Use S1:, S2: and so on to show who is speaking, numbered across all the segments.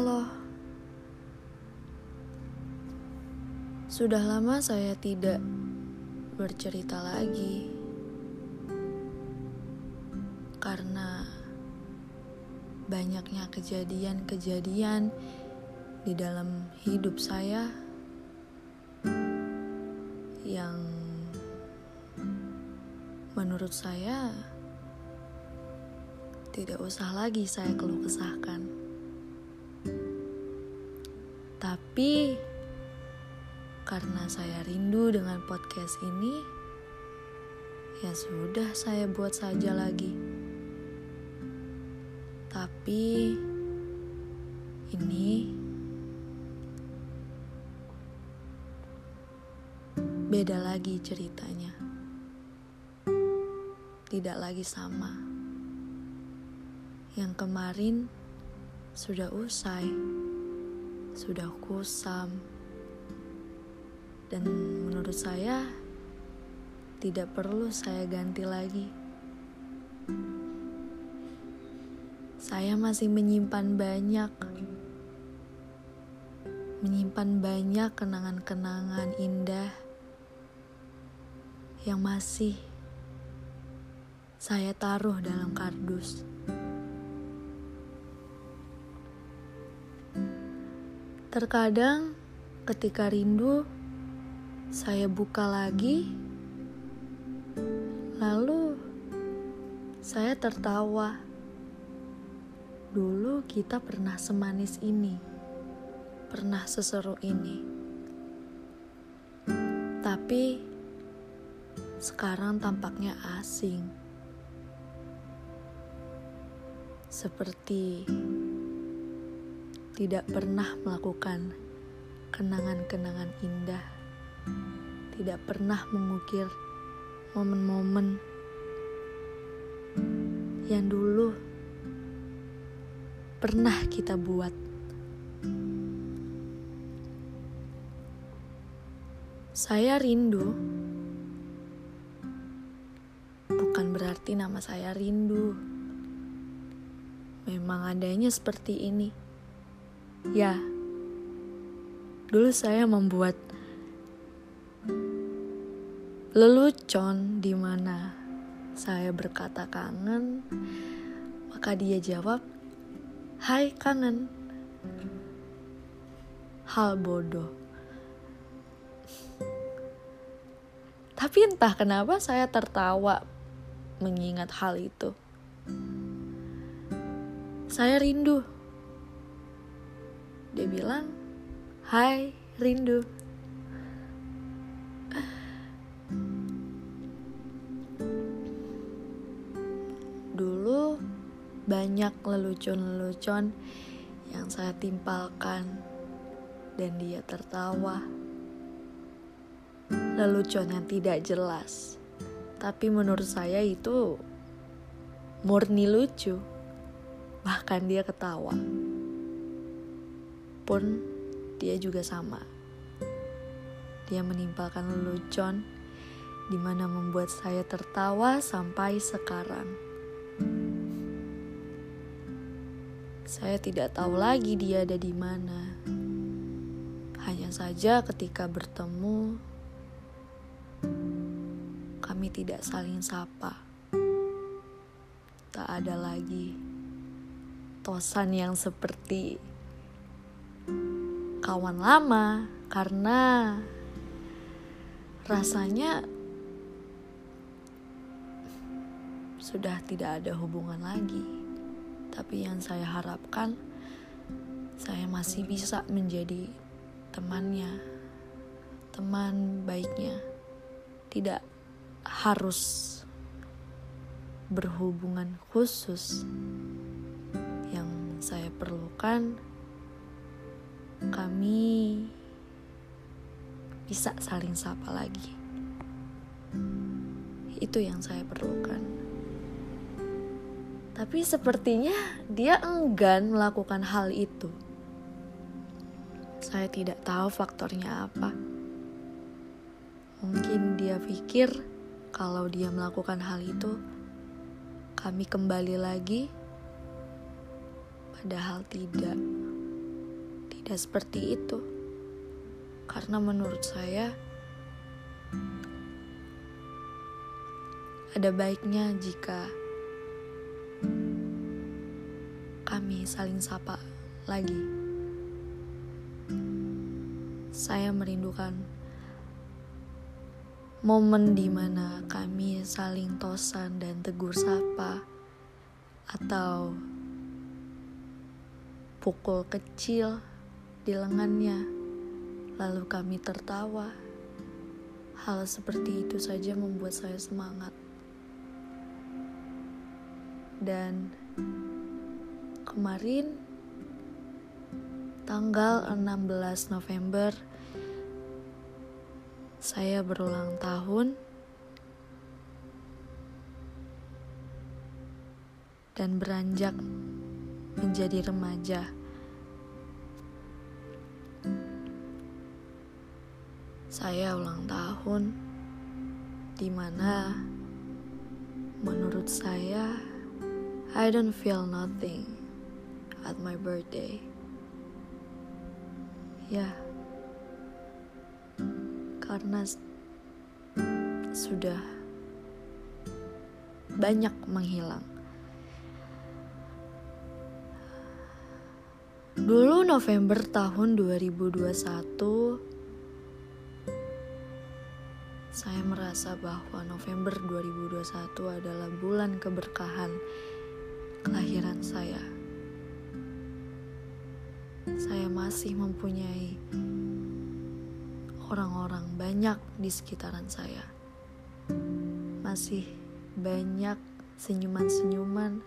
S1: Halo. Sudah lama saya tidak bercerita lagi. Karena banyaknya kejadian-kejadian di dalam hidup saya yang menurut saya tidak usah lagi saya keluh kesahkan. Tapi karena saya rindu dengan podcast ini, ya sudah saya buat saja lagi. Tapi ini beda lagi ceritanya. Tidak lagi sama yang kemarin sudah usai, sudah kusam, dan menurut saya tidak perlu saya ganti lagi. Saya masih menyimpan banyak, menyimpan banyak kenangan-kenangan indah yang masih saya taruh dalam kardus. Terkadang ketika rindu, saya buka lagi, lalu saya tertawa. Dulu kita pernah semanis ini, pernah seseru ini, tapi sekarang tampaknya asing, seperti tidak pernah melakukan kenangan-kenangan indah, tidak pernah mengukir momen-momen yang dulu pernah kita buat. Saya rindu, bukan berarti nama saya rindu. Memang adanya seperti ini. Ya, dulu saya membuat lelucon di mana saya berkata kangen, maka dia jawab, "Hai kangen." Hal bodoh. Tapi entah kenapa saya tertawa mengingat hal itu. Saya rindu dia bilang, Hai, rindu. Dulu banyak lelucon-lelucon yang saya timpalkan dan dia tertawa. Lelucon yang tidak jelas, tapi menurut saya itu murni lucu. Bahkan dia ketawa pun dia juga sama. Dia menimpalkan lelucon di mana membuat saya tertawa sampai sekarang. Saya tidak tahu lagi dia ada di mana. Hanya saja ketika bertemu kami tidak saling sapa. Tak ada lagi tosan yang seperti kawan lama karena rasanya sudah tidak ada hubungan lagi. Tapi yang saya harapkan saya masih bisa menjadi temannya, teman baiknya. Tidak harus berhubungan khusus yang saya perlukan kami bisa saling sapa lagi. Itu yang saya perlukan. Tapi sepertinya dia enggan melakukan hal itu. Saya tidak tahu faktornya apa. Mungkin dia pikir kalau dia melakukan hal itu, kami kembali lagi, padahal tidak. Ya seperti itu. Karena menurut saya ada baiknya jika kami saling sapa lagi. Saya merindukan momen di mana kami saling tosan dan tegur sapa atau pukul kecil di lengannya lalu kami tertawa. Hal seperti itu saja membuat saya semangat. Dan kemarin tanggal 16 November saya berulang tahun. Dan beranjak menjadi remaja. Saya ulang tahun di mana menurut saya I don't feel nothing at my birthday. Ya, karena sudah banyak menghilang. Dulu November tahun 2021 saya merasa bahwa November 2021 adalah bulan keberkahan kelahiran saya. Saya masih mempunyai orang-orang banyak di sekitaran saya. Masih banyak senyuman-senyuman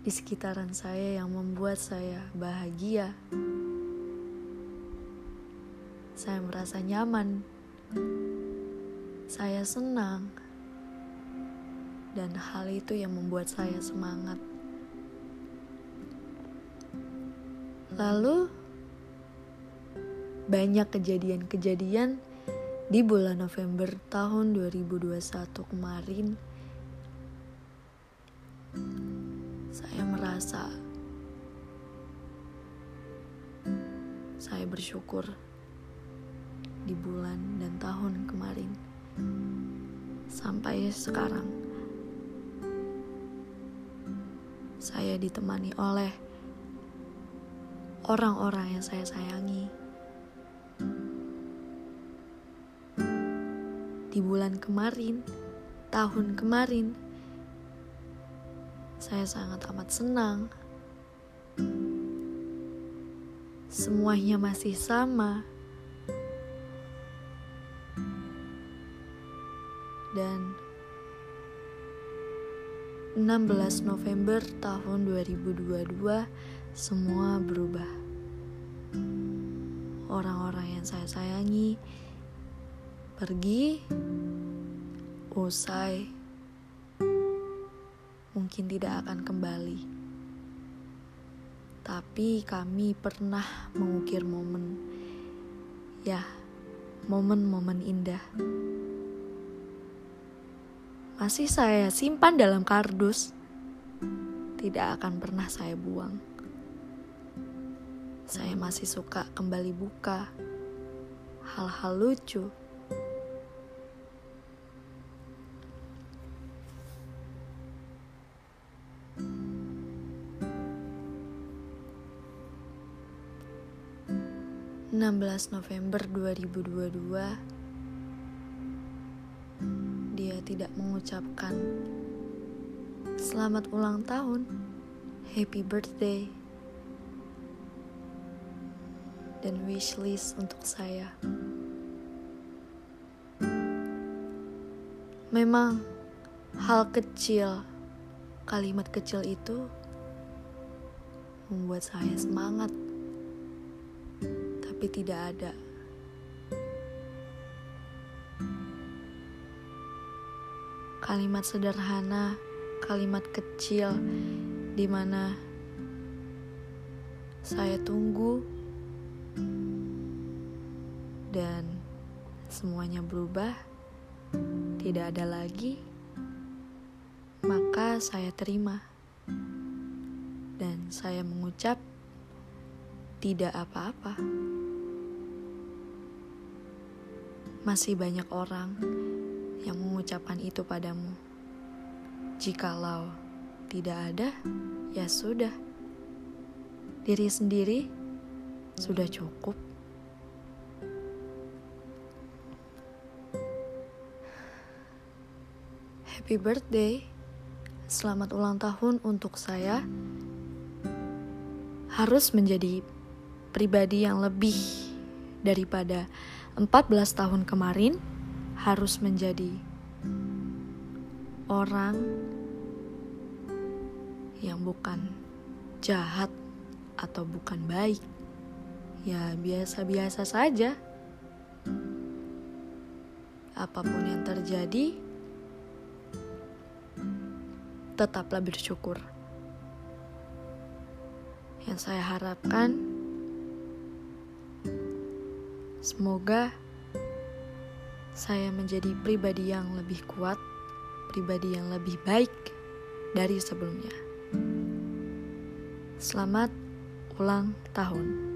S1: di sekitaran saya yang membuat saya bahagia. Saya merasa nyaman. Saya senang dan hal itu yang membuat saya semangat. Lalu, banyak kejadian-kejadian di bulan November tahun 2021 kemarin. Saya merasa saya bersyukur di bulan dan tahun kemarin sampai sekarang. saya ditemani oleh orang-orang yang saya sayangi. Di bulan kemarin, tahun kemarin, saya sangat amat senang. Semuanya masih sama. Dan 16 November tahun 2022 semua berubah. Orang-orang yang saya sayangi pergi, usai, mungkin tidak akan kembali. Tapi kami pernah mengukir momen, ya, momen-momen indah masih saya simpan dalam kardus, tidak akan pernah saya buang. Saya masih suka kembali buka hal-hal lucu. Enam belas November dua ribu dua dua dia tidak mengucapkan selamat ulang tahun, happy birthday, dan wishlist untuk saya. Memang hal kecil, kalimat kecil itu membuat saya semangat, tapi tidak ada kalimat sederhana, kalimat kecil di mana saya tunggu dan semuanya berubah, tidak ada lagi, maka saya terima dan saya mengucap tidak apa-apa. Masih banyak orang yang mengucapkan itu padamu. Jikalau tidak ada, ya sudah. Diri sendiri sudah cukup. Happy birthday. Selamat ulang tahun untuk saya. Harus menjadi pribadi yang lebih daripada 14 tahun kemarin harus menjadi orang yang bukan jahat atau bukan baik. Ya, biasa-biasa saja. Apa pun yang terjadi, tetaplah bersyukur. Yang saya harapkan, semoga saya menjadi pribadi yang lebih kuat, pribadi yang lebih baik dari sebelumnya. Selamat ulang tahun.